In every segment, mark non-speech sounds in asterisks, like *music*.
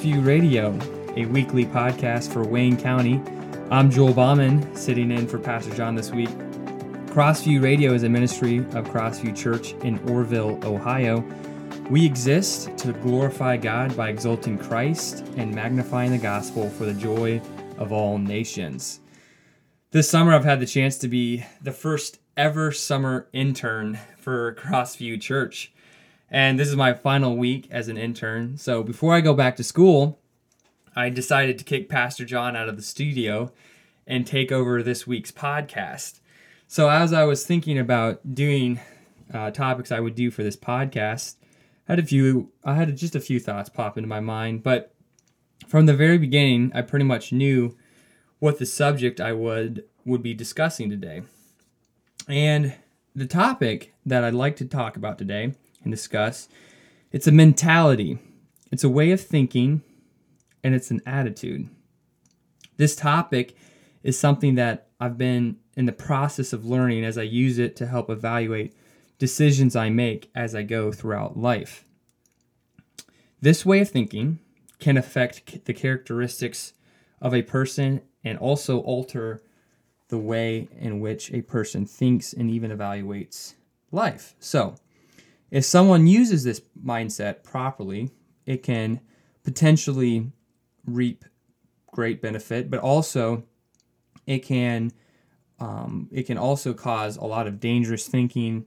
Crossview Radio, a weekly podcast for Wayne County. I'm Joel Bauman, sitting in for Pastor John this week. Crossview Radio is a ministry of Crossview Church in Orrville, Ohio. We exist to glorify God by exalting Christ and magnifying the gospel for the joy of all nations. This summer, I've had the chance to be the first ever summer intern for Crossview Church. And this is my final week as an intern. So before I go back to school, I decided to kick Pastor John out of the studio and take over this week's podcast. So as I was thinking about doing uh, topics I would do for this podcast, I had a few. I had just a few thoughts pop into my mind, but from the very beginning, I pretty much knew what the subject I would would be discussing today. And the topic that I'd like to talk about today and discuss, it's a mentality. It's a way of thinking and it's an attitude. This topic is something that I've been in the process of learning as I use it to help evaluate decisions I make as I go throughout life. This way of thinking can affect the characteristics of a person and also alter the way in which a person thinks and even evaluates life. So, if someone uses this mindset properly, it can potentially reap great benefit, but also it can um, it can also cause a lot of dangerous thinking,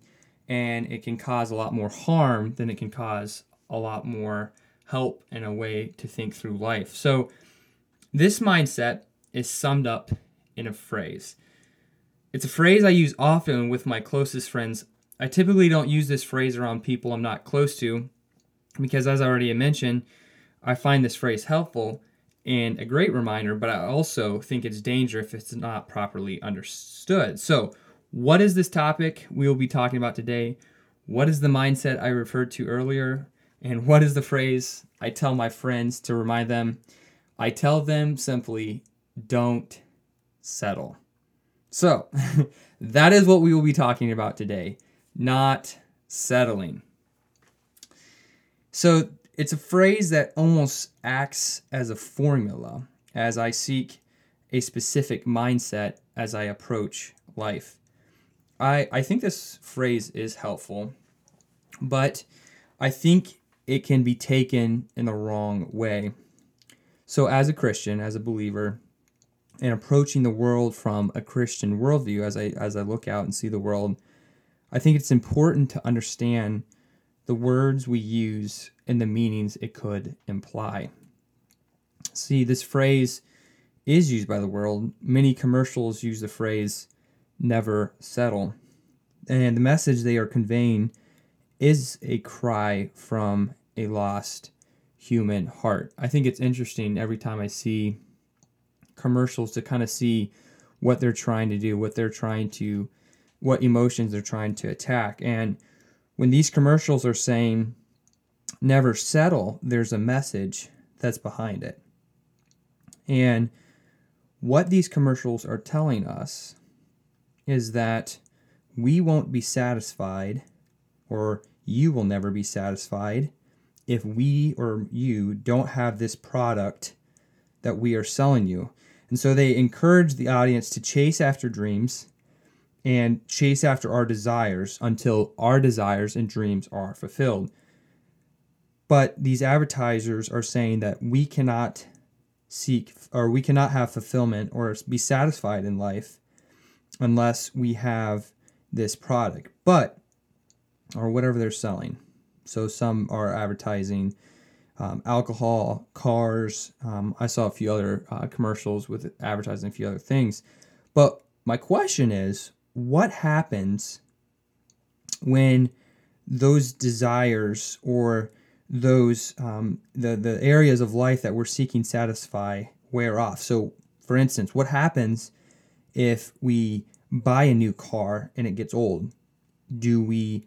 and it can cause a lot more harm than it can cause a lot more help and a way to think through life. So, this mindset is summed up in a phrase. It's a phrase I use often with my closest friends. I typically don't use this phrase around people I'm not close to because, as I already mentioned, I find this phrase helpful and a great reminder, but I also think it's dangerous if it's not properly understood. So, what is this topic we will be talking about today? What is the mindset I referred to earlier? And what is the phrase I tell my friends to remind them? I tell them simply, don't settle. So, *laughs* that is what we will be talking about today, not settling. So, it's a phrase that almost acts as a formula as I seek a specific mindset as I approach life. I, I think this phrase is helpful, but I think it can be taken in the wrong way. So, as a Christian, as a believer, and approaching the world from a Christian worldview, as I as I look out and see the world, I think it's important to understand the words we use and the meanings it could imply. See, this phrase is used by the world. Many commercials use the phrase never settle. And the message they are conveying is a cry from a lost human heart. I think it's interesting every time I see commercials to kind of see what they're trying to do, what they're trying to, what emotions they're trying to attack. And when these commercials are saying never settle, there's a message that's behind it. And what these commercials are telling us is that we won't be satisfied, or you will never be satisfied, if we or you don't have this product that we are selling you. And so they encourage the audience to chase after dreams and chase after our desires until our desires and dreams are fulfilled. But these advertisers are saying that we cannot seek or we cannot have fulfillment or be satisfied in life unless we have this product. But or whatever they're selling. So some are advertising um, alcohol, cars. Um, I saw a few other uh, commercials with advertising a few other things. But my question is, what happens when those desires or those um, the the areas of life that we're seeking satisfy wear off? So, for instance, what happens if we buy a new car and it gets old? Do we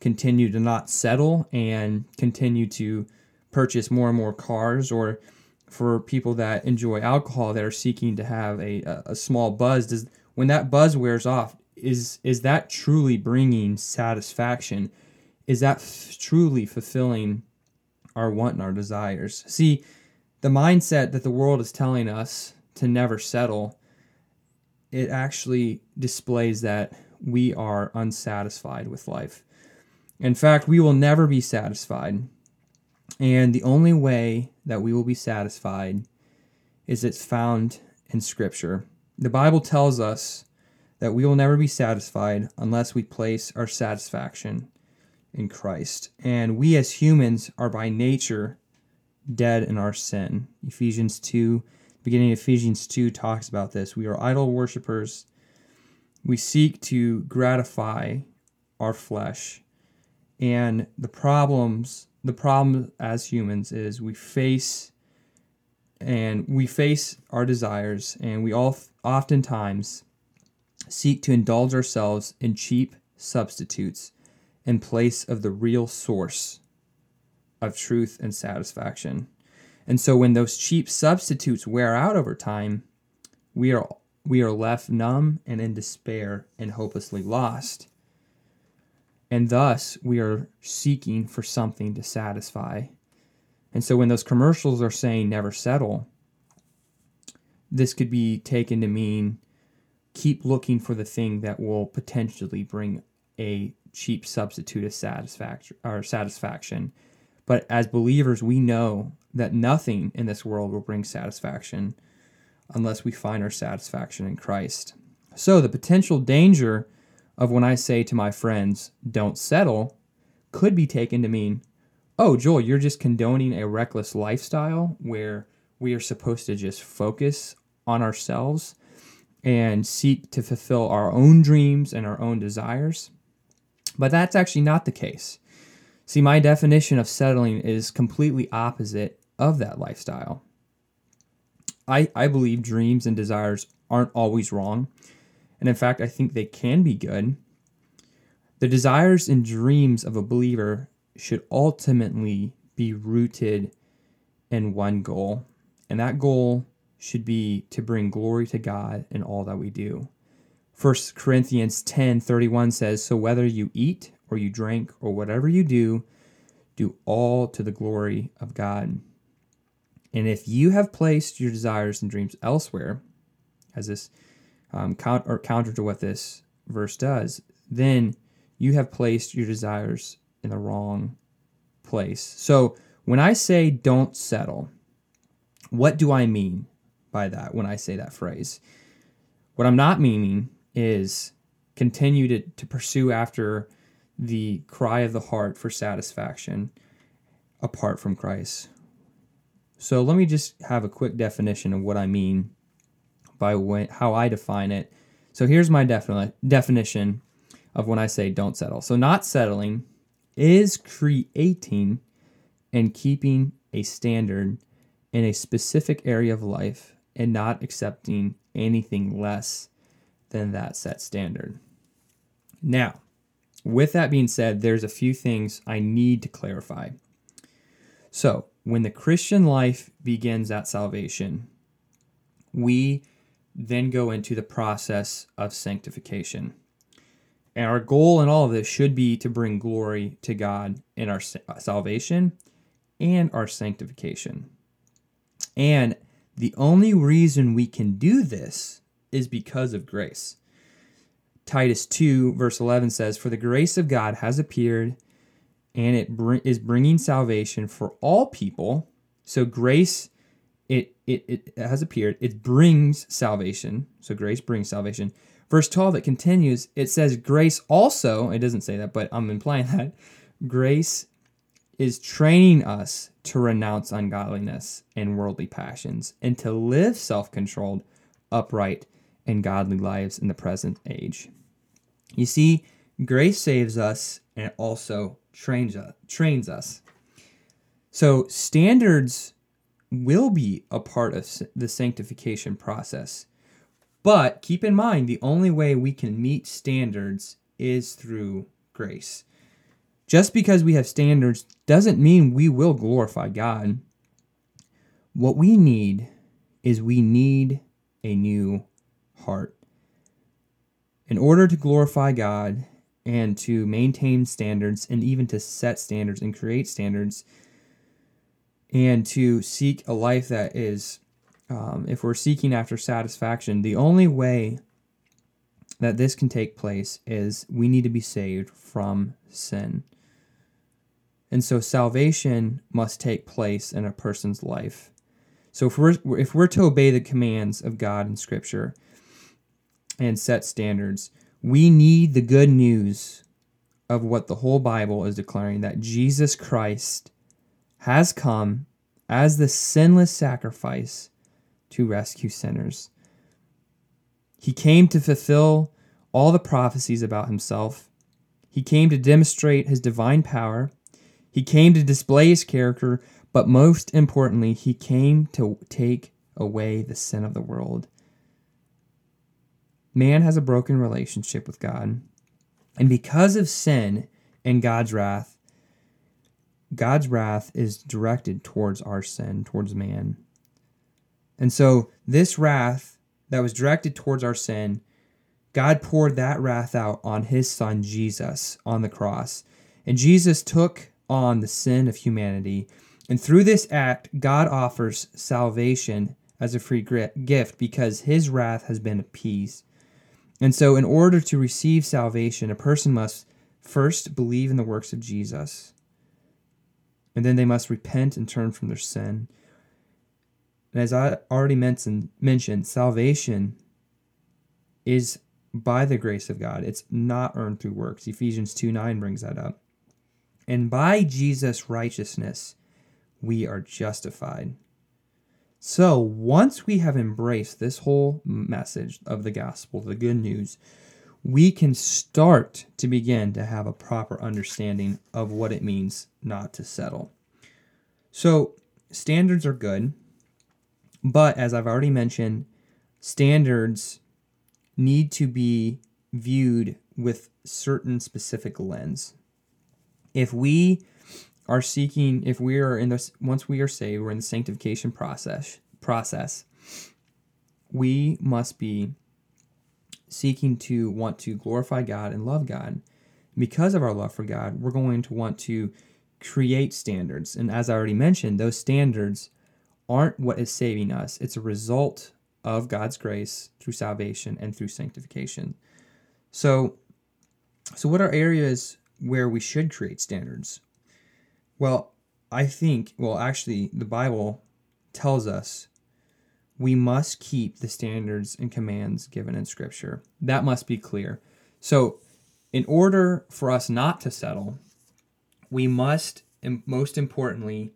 continue to not settle and continue to purchase more and more cars or for people that enjoy alcohol that are seeking to have a, a small buzz does when that buzz wears off is is that truly bringing satisfaction is that f- truly fulfilling our want and our desires. See, the mindset that the world is telling us to never settle, it actually displays that we are unsatisfied with life. In fact, we will never be satisfied. And the only way that we will be satisfied is it's found in Scripture. The Bible tells us that we will never be satisfied unless we place our satisfaction in Christ. And we as humans are by nature dead in our sin. Ephesians 2, beginning of Ephesians 2 talks about this. We are idol worshippers. We seek to gratify our flesh. And the problems, the problem as humans is we face and we face our desires and we all oftentimes seek to indulge ourselves in cheap substitutes in place of the real source of truth and satisfaction. And so when those cheap substitutes wear out over time, we are we are left numb and in despair and hopelessly lost. And thus we are seeking for something to satisfy. And so when those commercials are saying never settle, this could be taken to mean keep looking for the thing that will potentially bring a cheap substitute of satisfaction or satisfaction. But as believers, we know that nothing in this world will bring satisfaction unless we find our satisfaction in Christ. So the potential danger of when I say to my friends, don't settle, could be taken to mean, oh, Joel, you're just condoning a reckless lifestyle where we are supposed to just focus on ourselves and seek to fulfill our own dreams and our own desires. But that's actually not the case. See, my definition of settling is completely opposite of that lifestyle. I, I believe dreams and desires aren't always wrong. And in fact, I think they can be good. The desires and dreams of a believer should ultimately be rooted in one goal. And that goal should be to bring glory to God in all that we do. 1 Corinthians 10 31 says, So whether you eat or you drink or whatever you do, do all to the glory of God. And if you have placed your desires and dreams elsewhere, as this um, count, or counter to what this verse does, then you have placed your desires in the wrong place. So when I say don't settle, what do I mean by that when I say that phrase? What I'm not meaning is continue to, to pursue after the cry of the heart for satisfaction apart from Christ. So let me just have a quick definition of what I mean by when, how I define it. So here's my defi- definition of when I say don't settle. So not settling is creating and keeping a standard in a specific area of life and not accepting anything less than that set standard. Now, with that being said, there's a few things I need to clarify. So, when the Christian life begins at salvation, we then go into the process of sanctification. And our goal in all of this should be to bring glory to God in our salvation and our sanctification. And the only reason we can do this is because of grace. Titus 2, verse 11 says, For the grace of God has appeared, and it br- is bringing salvation for all people. So grace, it, it, it has appeared. It brings salvation. So grace brings salvation. Verse 12, it continues. It says, Grace also, it doesn't say that, but I'm implying *laughs* that grace is training us to renounce ungodliness and worldly passions and to live self controlled, upright, and godly lives in the present age. You see, grace saves us and it also trains us, trains us. So standards will be a part of the sanctification process. But keep in mind the only way we can meet standards is through grace. Just because we have standards doesn't mean we will glorify God. What we need is we need a new heart. In order to glorify God and to maintain standards and even to set standards and create standards, and to seek a life that is, um, if we're seeking after satisfaction, the only way that this can take place is we need to be saved from sin. And so salvation must take place in a person's life. So if we're if we're to obey the commands of God in scripture and set standards, we need the good news of what the whole Bible is declaring that Jesus Christ has come as the sinless sacrifice to rescue sinners. He came to fulfill all the prophecies about himself. He came to demonstrate his divine power. He came to display his character, but most importantly, he came to take away the sin of the world. Man has a broken relationship with God. And because of sin and God's wrath, God's wrath is directed towards our sin, towards man. And so, this wrath that was directed towards our sin, God poured that wrath out on his son Jesus on the cross. And Jesus took on the sin of humanity. And through this act, God offers salvation as a free gift because his wrath has been appeased. And so, in order to receive salvation, a person must first believe in the works of Jesus. And then they must repent and turn from their sin. And as I already mentioned, mentioned salvation is by the grace of God. It's not earned through works. Ephesians 2 9 brings that up. And by Jesus' righteousness, we are justified. So once we have embraced this whole message of the gospel, the good news, we can start to begin to have a proper understanding of what it means not to settle. So, standards are good, but as I've already mentioned, standards need to be viewed with certain specific lens. If we are seeking, if we are in this, once we are saved, we're in the sanctification process. Process. We must be seeking to want to glorify God and love God. Because of our love for God, we're going to want to create standards. And as I already mentioned, those standards aren't what is saving us, it's a result of God's grace through salvation and through sanctification. So, so what are areas where we should create standards? Well, I think, well, actually, the Bible tells us we must keep the standards and commands given in Scripture. That must be clear. So, in order for us not to settle, we must, most importantly,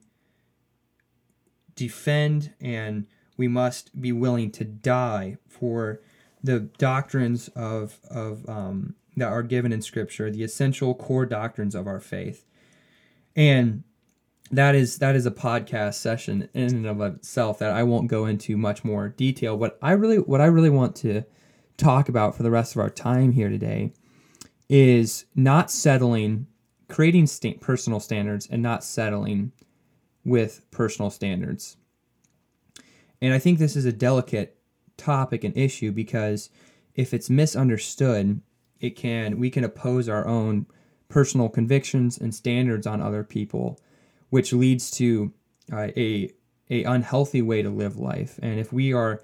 defend and we must be willing to die for the doctrines of, of um, that are given in Scripture, the essential core doctrines of our faith and that is that is a podcast session in and of itself that I won't go into much more detail. What I really what I really want to talk about for the rest of our time here today is not settling, creating st- personal standards, and not settling with personal standards. And I think this is a delicate topic and issue because if it's misunderstood, it can we can oppose our own personal convictions and standards on other people, which leads to uh, a a unhealthy way to live life. And if we are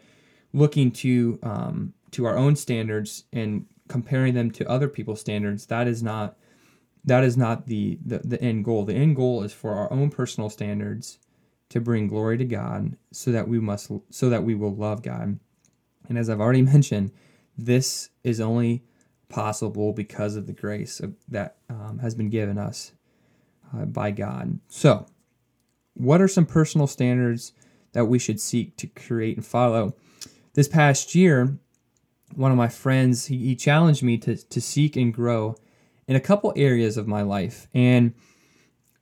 looking to um, to our own standards and comparing them to other people's standards, that is not that is not the, the the end goal. The end goal is for our own personal standards to bring glory to God, so that we must so that we will love God. And as I've already *laughs* mentioned, this is only possible because of the grace of, that um, has been given us uh, by God. So, what are some personal standards that we should seek to create and follow? This past year, one of my friends he, he challenged me to, to seek and grow in a couple areas of my life, and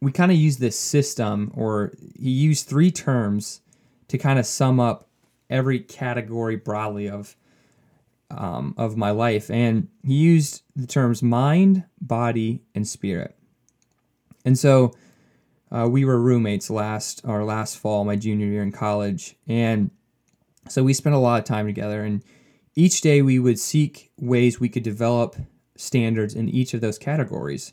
we kind of use this system, or he used three terms to kind of sum up every category broadly of um, of my life. And he used the terms mind, body, and spirit. And so uh, we were roommates last or last fall, my junior year in college, and so we spent a lot of time together. And each day we would seek ways we could develop standards in each of those categories.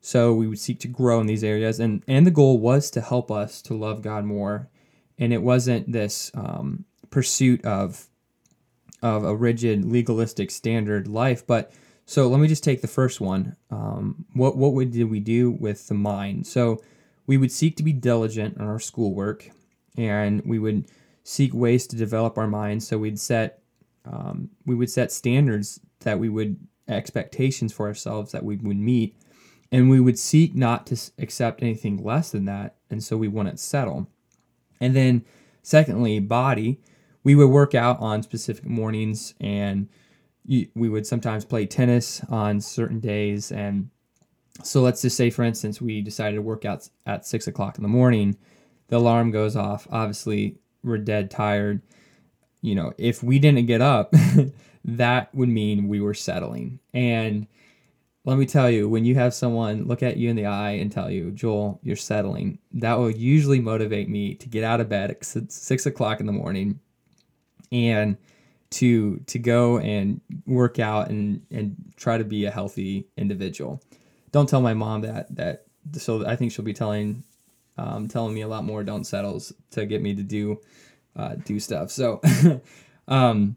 So we would seek to grow in these areas, and and the goal was to help us to love God more, and it wasn't this um, pursuit of of a rigid legalistic standard life, but so let me just take the first one. Um, what what would, did we do with the mind? So we would seek to be diligent on our schoolwork, and we would seek ways to develop our minds. So we'd set um, we would set standards that we would expectations for ourselves that we would meet, and we would seek not to accept anything less than that, and so we wouldn't settle. And then, secondly, body, we would work out on specific mornings and we would sometimes play tennis on certain days. And so let's just say, for instance, we decided to work out at six o'clock in the morning. The alarm goes off. Obviously, we're dead tired. You know, if we didn't get up, *laughs* that would mean we were settling. And let me tell you, when you have someone look at you in the eye and tell you, Joel, you're settling, that will usually motivate me to get out of bed at six o'clock in the morning and to to go and work out and and try to be a healthy individual. Don't tell my mom that that so I think she'll be telling um, telling me a lot more don't settles to get me to do uh, do stuff. So *laughs* um,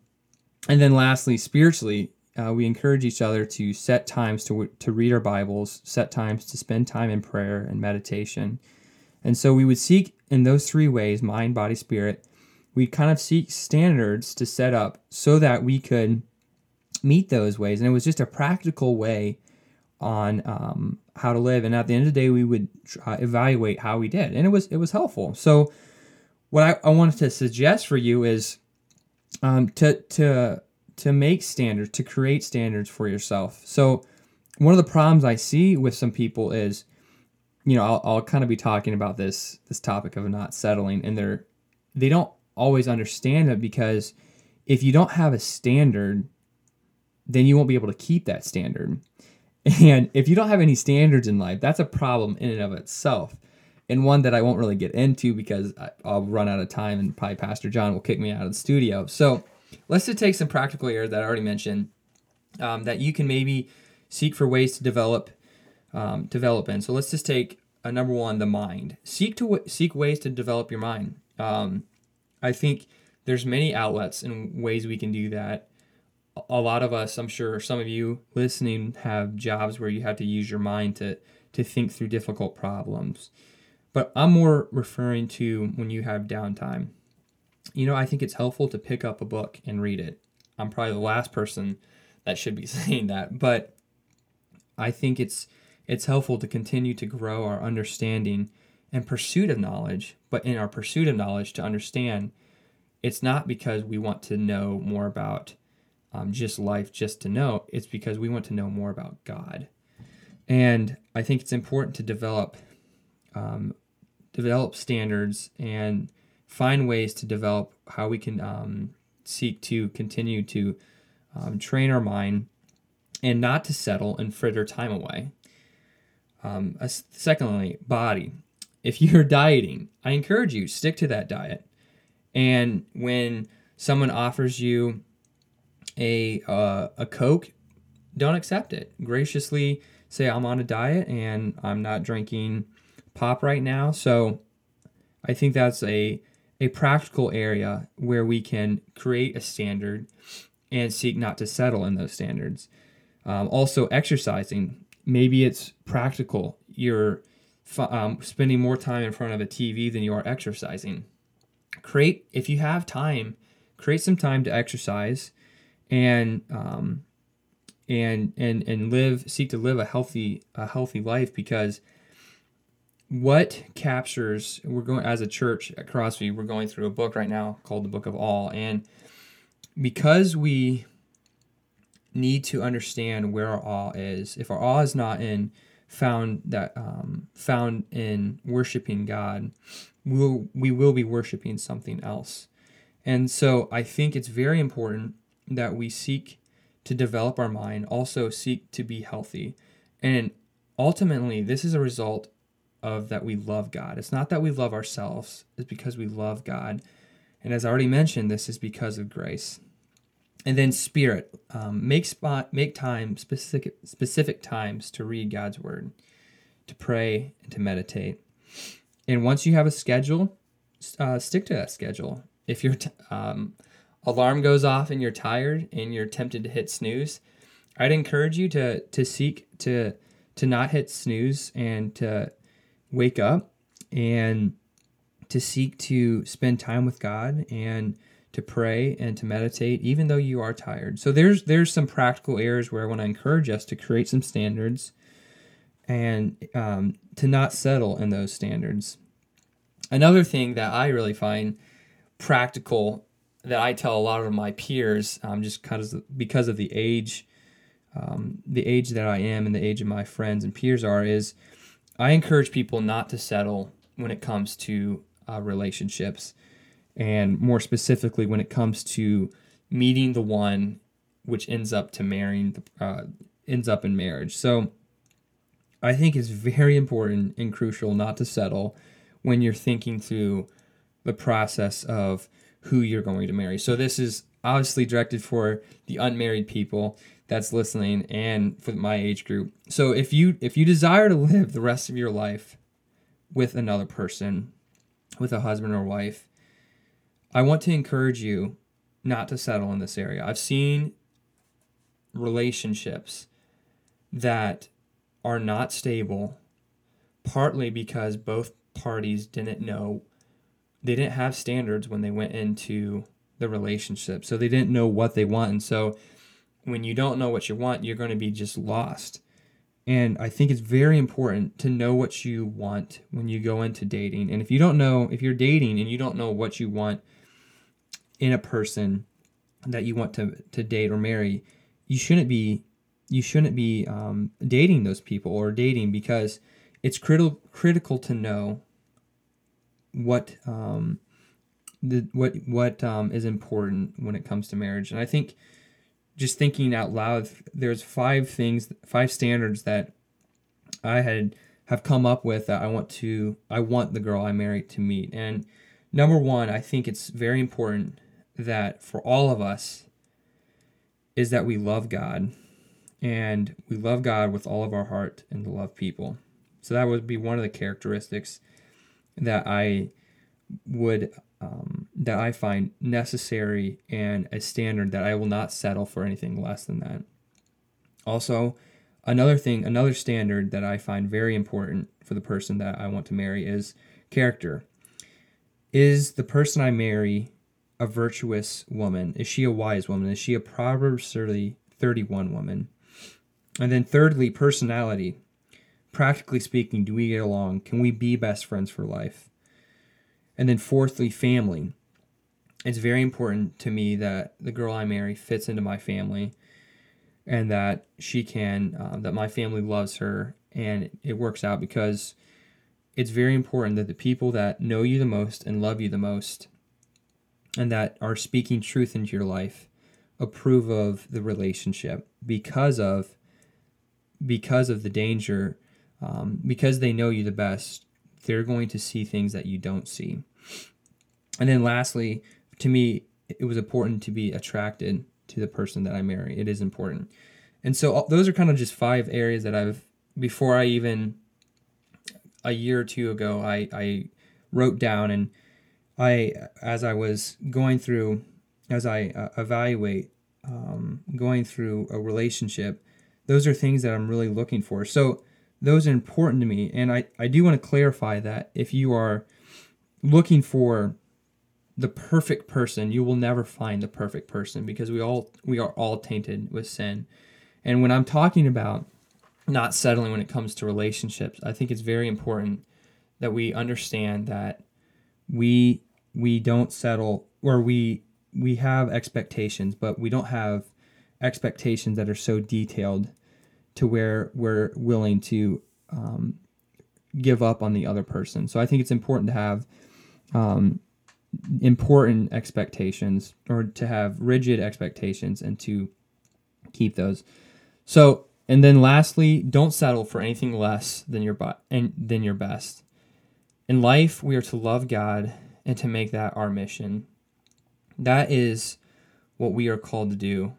and then lastly, spiritually, uh, we encourage each other to set times to to read our Bibles, set times to spend time in prayer and meditation. And so we would seek in those three ways mind, body, spirit we kind of seek standards to set up so that we could meet those ways. And it was just a practical way on um, how to live. And at the end of the day, we would uh, evaluate how we did, and it was it was helpful. So, what I, I wanted to suggest for you is um, to to to make standards, to create standards for yourself. So, one of the problems I see with some people is, you know, I'll, I'll kind of be talking about this this topic of not settling, and they're they don't always understand it because if you don't have a standard, then you won't be able to keep that standard. *laughs* And if you don't have any standards in life, that's a problem in and of itself. And one that I won't really get into because I'll run out of time and probably Pastor John will kick me out of the studio. So let's just take some practical areas that I already mentioned um, that you can maybe seek for ways to develop um, develop in. So let's just take a uh, number one, the mind. Seek to w- seek ways to develop your mind. Um, I think there's many outlets and ways we can do that. A lot of us, I'm sure some of you listening have jobs where you have to use your mind to to think through difficult problems. But I'm more referring to when you have downtime. You know, I think it's helpful to pick up a book and read it. I'm probably the last person that should be *laughs* saying that, but I think it's it's helpful to continue to grow our understanding and pursuit of knowledge, but in our pursuit of knowledge to understand, it's not because we want to know more about um, just life just to know, it's because we want to know more about God. And I think it's important to develop um, develop standards and find ways to develop how we can um, seek to continue to um, train our mind and not to settle and fritter time away. Um, secondly, body if you're *laughs* dieting, I encourage you stick to that diet. And when someone offers you a uh, a Coke, don't accept it. Graciously say I'm on a diet and I'm not drinking pop right now. So I think that's a a practical area where we can create a standard and seek not to settle in those standards. Um, also, exercising. Maybe it's practical. You're um, spending more time in front of a TV than you are exercising. Create, if you have time, create some time to exercise and um, and and and live seek to live a healthy a healthy life because what captures we're going as a church at crossview we're going through a book right now called the book of all and because we need to understand where our awe is if our awe is not in found that um, found in worshiping God, we'll, we will be worshiping something else. And so I think it's very important that we seek to develop our mind, also seek to be healthy. And ultimately, this is a result of that we love God. It's not that we love ourselves, it's because we love God. And as I already mentioned, this is because of grace. And then spirit, um, make spot, make time specific specific times to read God's word. to pray, and to meditate. And once you have a schedule, uh, stick to that schedule. If your t- um, alarm goes off and you're tired and you're tempted to hit snooze, I'd encourage you to to seek to to not hit snooze and to wake up and to seek to spend time with God and to pray and to meditate even though you are tired. So there's there's some practical areas where I want to encourage us to create some standards and um, to not settle in those standards. Another thing that I really find practical that I tell a lot of my peers, um, just because of, because of the age, um, the age that I am and the age of my friends and peers are, is I encourage people not to settle when it comes to uh, relationships, and more specifically when it comes to meeting the one which ends up to marrying, the, uh, ends up in marriage. So I think it's very important and crucial not to settle when you're thinking through the process of who you're going to marry. So this is obviously directed for the unmarried people that's listening and for my age group. So if you if you desire to live the rest of your life with another person, with a husband or wife, I want to encourage you not to settle in this area. I've seen relationships that are not stable partly because both parties didn't know they didn't have standards when they went into the relationship. So they didn't know what they want. And so when you don't know what you want, you're going to be just lost. And I think it's very important to know what you want when you go into dating. And if you don't know, if you're dating and you don't know what you want in a person that you want to, to date or marry, you shouldn't be you shouldn't be um, dating those people or dating because it's critical critical to know what um, the what what um, is important when it comes to marriage. And I think just thinking out loud, there's five things, five standards that I had have come up with that I want to I want the girl I marry to meet. And number one, I think it's very important that for all of us is that we love God and we love God with all of our heart and to love people. So that would be one of the characteristics that I would um, that I find necessary and a standard that I will not settle for anything less than that. Also, another thing, another standard that I find very important for the person that I want to marry is character. Is the person I marry a virtuous woman? Is she a wise woman? Is she a Proverbs 30, 31 woman? And then thirdly, personality. Practically speaking, do we get along? Can we be best friends for life? And then fourthly, family. It's very important to me that the girl I marry fits into my family and that she can, uh, that my family loves her and it works out because it's very important that the people that know you the most and love you the most and that are speaking truth into your life approve of the relationship because of because of the danger, um, because they know you the best, they're going to see things that you don't see. And then lastly, to me, it was important to be attracted to the person that I marry. It is important. And so those are kind of just five areas that I've, before I even, a year or two ago, I, I wrote down and I, as I was going through, as I uh, evaluate um, going through a relationship, those are things that I'm really looking for. So those are important to me. And I, I do want to clarify that if you are looking for the perfect person, you will never find the perfect person because we all we are all tainted with sin. And when I'm talking about not settling when it comes to relationships, I think it's very important that we understand that we we don't settle or we we have expectations, but we don't have expectations that are so detailed to where we're willing to um, give up on the other person. So I think it's important to have um, important expectations or to have rigid expectations and to keep those. So and then lastly, don't settle for anything less than your but and than your best. In life, we are to love God and to make that our mission. That is what we are called to do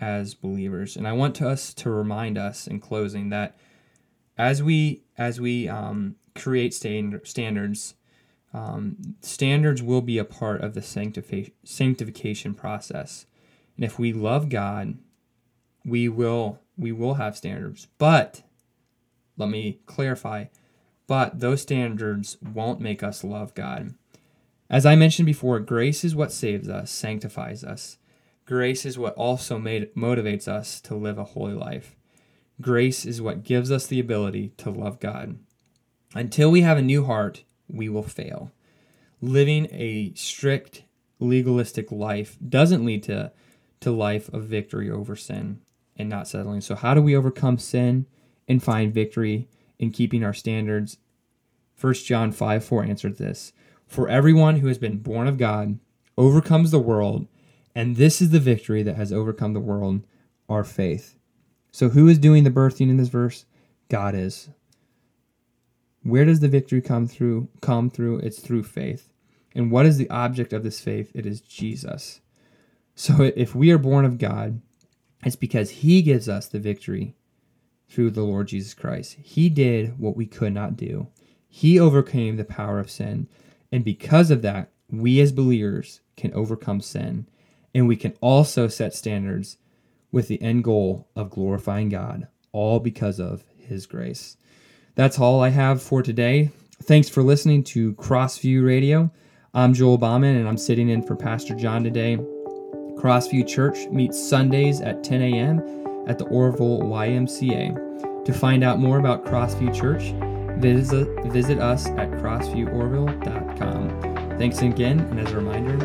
as believers. And I want us to remind us in closing that as we as we um, create stand, standards, um, standards will be a part of the sanctification sanctification process. And if we love God, we will we will have standards. But let me clarify, but those standards won't make us love God. As I mentioned before, grace is what saves us, sanctifies us. Grace is what also made, motivates us to live a holy life. Grace is what gives us the ability to love God. Until we have a new heart, we will fail. Living a strict, legalistic life doesn't lead to, to life of victory over sin and not settling. So, how do we overcome sin and find victory in keeping our standards? 1 John 5 4 answered this. For everyone who has been born of God overcomes the world, and this is the victory that has overcome the world, our faith. So, who is doing the birthing in this verse? God is. Where does the victory come through? Come through? It's through faith. And what is the object of this faith? It is Jesus. So, if we are born of God, it's because He gives us the victory through the Lord Jesus Christ. He did what we could not do. He overcame the power of sin. And because of that, we as believers can overcome sin. And we can also set standards with the end goal of glorifying God, all because of His grace. That's all I have for today. Thanks for listening to Crossview Radio. I'm Joel Bauman, and I'm sitting in for Pastor John today. Crossview Church meets Sundays at 10 a.m. at the Orrville YMCA. To find out more about Crossview Church, visit, visit us at crossvieworrville.com. Thanks again, and as a remander,